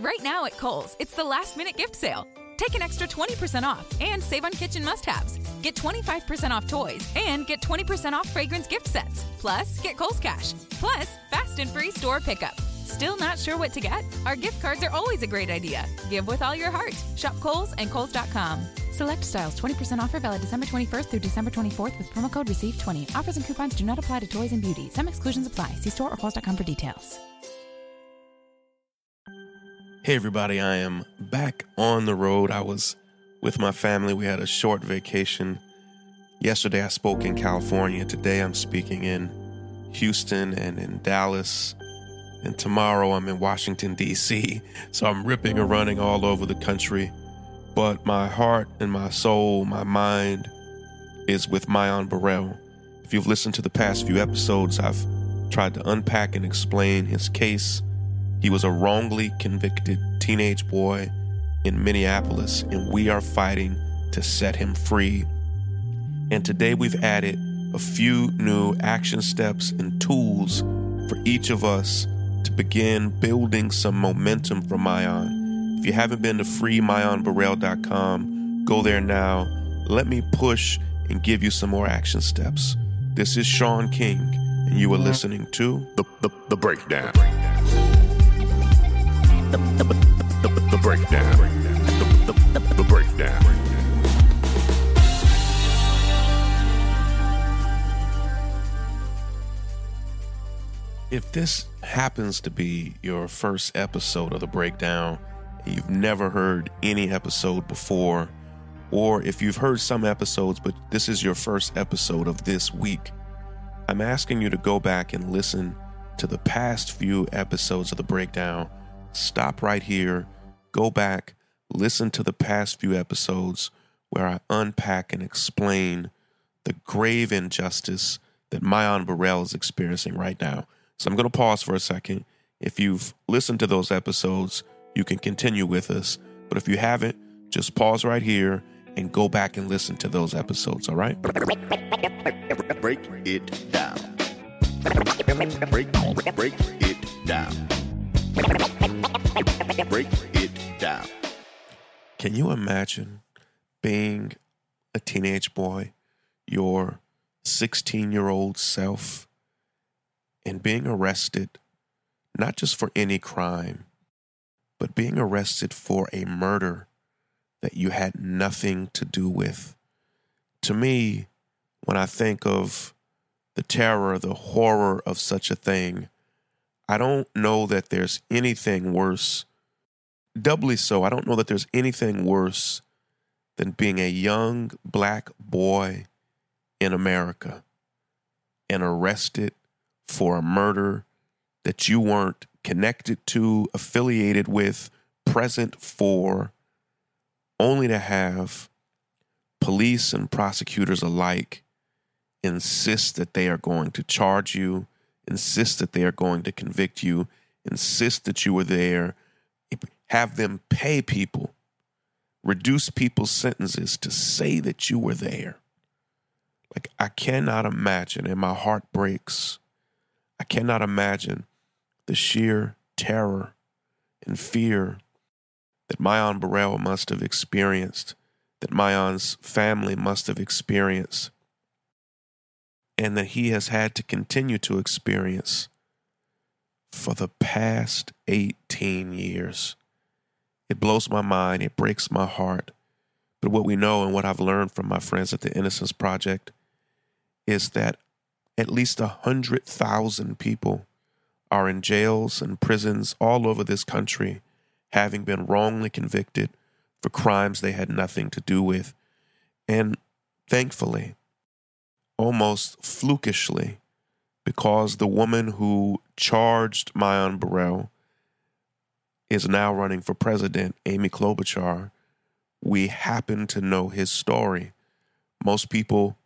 Right now at Kohl's, it's the last minute gift sale. Take an extra 20% off and save on kitchen must haves. Get 25% off toys and get 20% off fragrance gift sets. Plus, get Kohl's Cash. Plus, fast and free store pickup. Still not sure what to get? Our gift cards are always a great idea. Give with all your heart. Shop Kohl's and Kohl's.com. Select styles 20% offer valid December 21st through December 24th with promo code RECEIVE20. Offers and coupons do not apply to toys and beauty. Some exclusions apply. See store or Kohl's.com for details. Hey, everybody, I am back on the road. I was with my family. We had a short vacation. Yesterday, I spoke in California. Today, I'm speaking in Houston and in Dallas. And tomorrow, I'm in Washington, D.C. So I'm ripping and running all over the country. But my heart and my soul, my mind is with Myon Burrell. If you've listened to the past few episodes, I've tried to unpack and explain his case he was a wrongly convicted teenage boy in Minneapolis, and we are fighting to set him free. And today we've added a few new action steps and tools for each of us to begin building some momentum for Myon. If you haven't been to freemyonburrell.com, go there now. Let me push and give you some more action steps. This is Shaun King, and you are listening to The, the, the breakdown. The, the, the, breakdown. The breakdown. If this happens to be your first episode of the breakdown, you've never heard any episode before, or if you've heard some episodes, but this is your first episode of this week, I'm asking you to go back and listen to the past few episodes of the breakdown. Stop right here, go back, listen to the past few episodes where I unpack and explain the grave injustice that Myon Burrell is experiencing right now. So I'm going to pause for a second. If you've listened to those episodes, you can continue with us. But if you haven't, just pause right here and go back and listen to those episodes, all right? Break it down. Break, break it down. Break it down. Can you imagine being a teenage boy, your 16 year old self, and being arrested, not just for any crime, but being arrested for a murder that you had nothing to do with? To me, when I think of the terror, the horror of such a thing, I don't know that there's anything worse. Doubly so, I don't know that there's anything worse than being a young black boy in America and arrested for a murder that you weren't connected to, affiliated with, present for, only to have police and prosecutors alike insist that they are going to charge you, insist that they are going to convict you, insist that you were there, have them pay people, reduce people's sentences to say that you were there. Like, I cannot imagine, and my heart breaks. I cannot imagine the sheer terror and fear that Myon Burrell must have experienced, that Myon's family must have experienced, and that he has had to continue to experience for the past 18 years. It blows my mind, it breaks my heart. But what we know and what I've learned from my friends at the Innocence Project is that at least 100,000 people are in jails and prisons all over this country having been wrongly convicted for crimes they had nothing to do with. And thankfully, almost flukishly, because the woman who charged Myon Burrell is now running for president, Amy Klobuchar, we happen to know his story. Most people,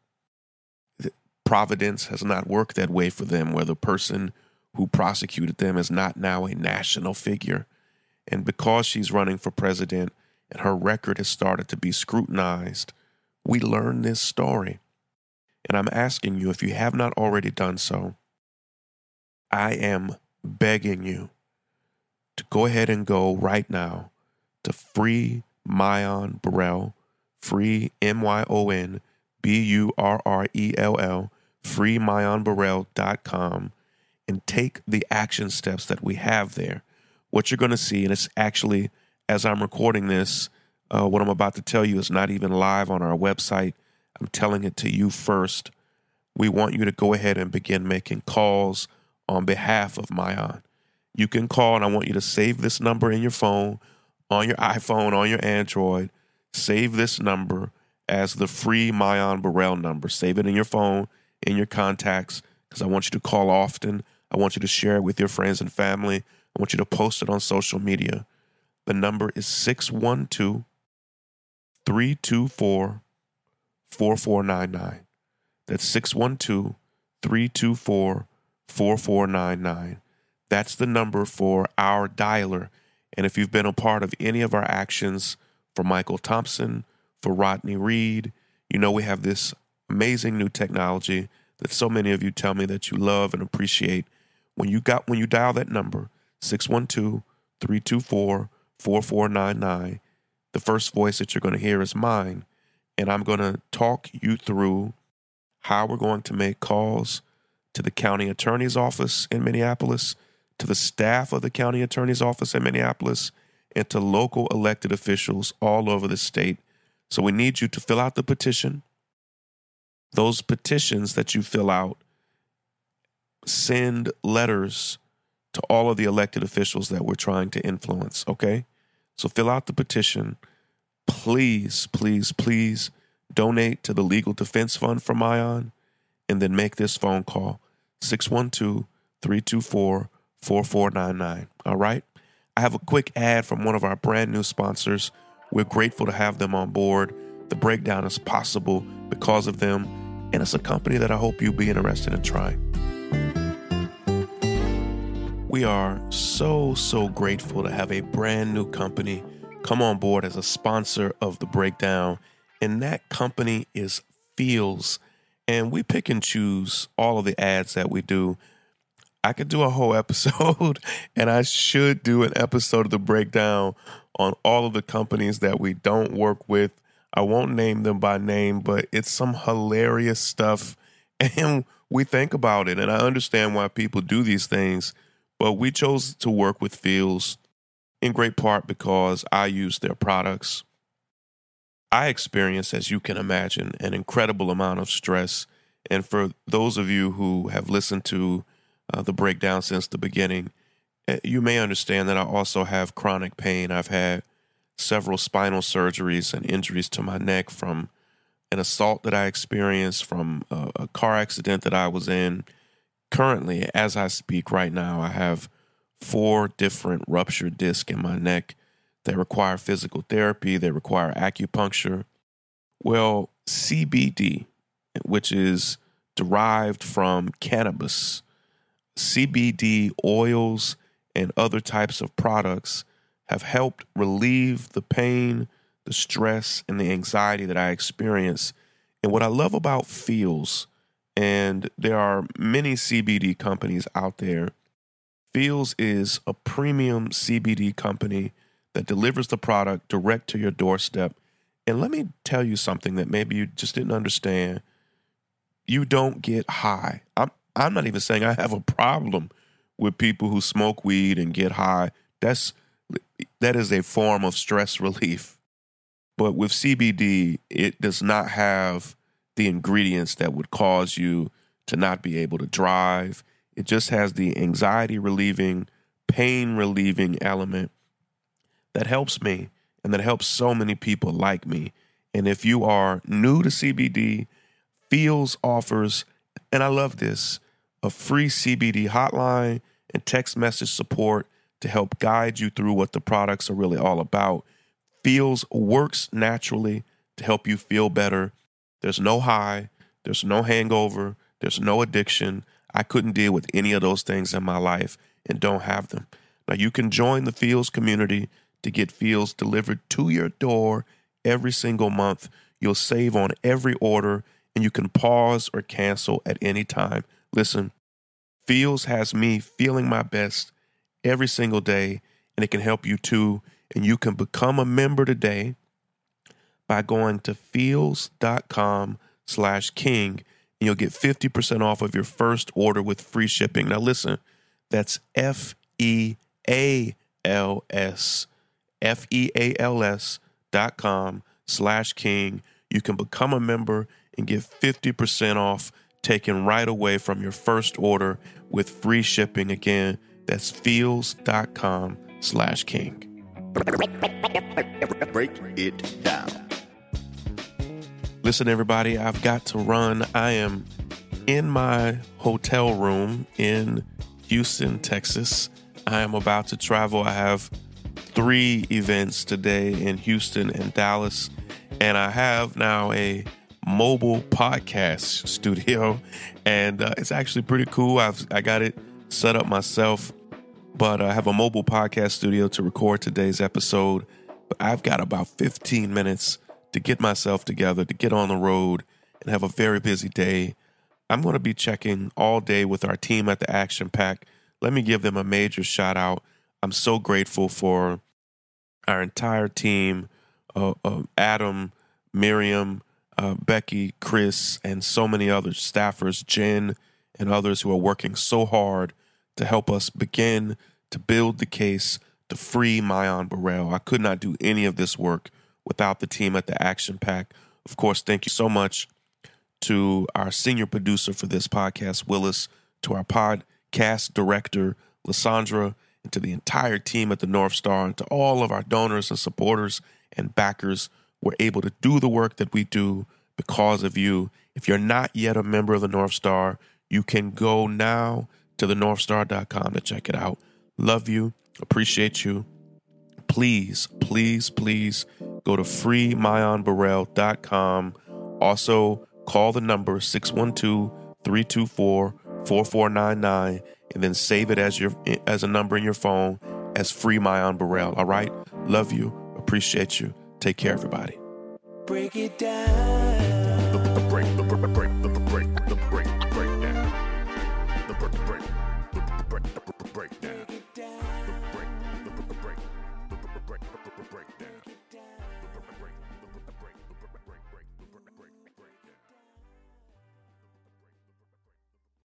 Providence has not worked that way for them, where the person who prosecuted them is not now a national figure. And because she's running for president and her record has started to be scrutinized, we learn this story. And I'm asking you, if you have not already done so, I am begging you to go ahead and go right now to free Myon Burrell, free M Y O N B U R R E L L, freemyonburrell.com, and take the action steps that we have there. What you're going to see, and it's actually, as I'm recording this, uh, what I'm about to tell you is not even live on our website. I'm telling it to you first. We want you to go ahead and begin making calls on behalf of Myon. You can call, and I want you to save this number in your phone, on your iPhone, on your Android. Save this number as the free Myon Burrell number. Save it in your phone, in your contacts, because I want you to call often. I want you to share it with your friends and family. I want you to post it on social media. The number is 612 324 4499. That's 612 324 4499. That's the number for our dialer. And if you've been a part of any of our actions for Michael Thompson, for Rodney Reed, you know we have this amazing new technology that so many of you tell me that you love and appreciate. When you got when you dial that number, 612-324-4499, the first voice that you're going to hear is mine, and I'm going to talk you through how we're going to make calls to the county attorney's office in Minneapolis, to the staff of the county attorney's office in Minneapolis, and to local elected officials all over the state. So we need you to fill out the petition. Those petitions that you fill out, send letters to all of the elected officials that we're trying to influence, okay? So fill out the petition. Please, please, please donate to the Legal Defense Fund for Myon and then make this phone call 612 324 4499. All right? I have a quick ad from one of our brand new sponsors. We're grateful to have them on board. The breakdown is possible because of them, and it's a company that I hope you'll be interested in trying. We are so, so grateful to have a brand new company come on board as a sponsor of the breakdown, and that company is Feals. And we pick and choose all of the ads that we do. I could do a whole episode, and I should do an episode of the breakdown on all of the companies that we don't work with. I won't name them by name, but it's some hilarious stuff. And we think about it, and I understand why people do these things, but we chose to work with Feals in great part because I use their products. I experience, as you can imagine, an incredible amount of stress. And for those of you who have listened to uh, the breakdown since the beginning, eh, you may understand that I also have chronic pain. I've had several spinal surgeries and injuries to my neck from an assault that I experienced, from a, a car accident that I was in. Currently, as I speak right now, I have four different ruptured discs in my neck that require physical therapy, they require acupuncture. Well, CBD, which is derived from cannabis, CBD oils and other types of products have helped relieve the pain, the stress, and the anxiety that I experience. And what I love about Feals, and there are many CBD companies out there, Feals is a premium CBD company that delivers the product direct to your doorstep. And let me tell you something that maybe you just didn't understand. You don't get high. I'm I'm not even saying I have a problem with people who smoke weed and get high. That's that is a form of stress relief. But with CBD, it does not have the ingredients that would cause you to not be able to drive. It just has the anxiety relieving, pain relieving element that helps me and that helps so many people like me. And if you are new to CBD, Feals offers, and I love this, a free CBD hotline and text message support to help guide you through what the products are really all about. Feals works naturally to help you feel better. There's no high, there's no hangover, there's no addiction. I couldn't deal with any of those things in my life and don't have them. Now, you can join the Feals community to get Feals delivered to your door every single month. You'll save on every order and you can pause or cancel at any time. Listen, Feals has me feeling my best every single day, and it can help you too. And you can become a member today by going to feals.com slash king and you'll get 50% off of your first order with free shipping. Now listen, that's F E A L S F E A L S dot com slash king. You can become a member and get 50% off taken right away from your first order with free shipping. Again, that's feals.com slash king. Break it down. Listen, everybody, I've got to run. I am in my hotel room in Houston, Texas. I am about to travel. I have three events today in Houston and Dallas, and I have now a mobile podcast studio, and uh, it's actually pretty cool. I've I got it set up myself, but I have a mobile podcast studio to record today's episode. But I've got about 15 minutes to get myself together, to get on the road, and have a very busy day. I'm going to be checking all day with our team at the Action PAC. Let me give them a major shout out. I'm so grateful for our entire team uh, uh, Adam, Miriam, uh, Becky, Chris, and so many other staffers, Jen, and others who are working so hard to help us begin to build the case to free Myon Burrell. I could not do any of this work without the team at the Action PAC. Of course, thank you so much to our senior producer for this podcast, Willis, to our podcast director, Lysandra, and to the entire team at the North Star, and to all of our donors and supporters and backers. We're able to do the work that we do because of you. If you're not yet a member of the North Star, you can go now to the northstar.com to check it out. Love you, appreciate you. Please, please, please go to freemyonburrell.com. Also, call the number 612 324 4499 and then save it as your as a number in your phone as free Myon Burrell. All right? Love you. Appreciate you. Take care, everybody. Break it down.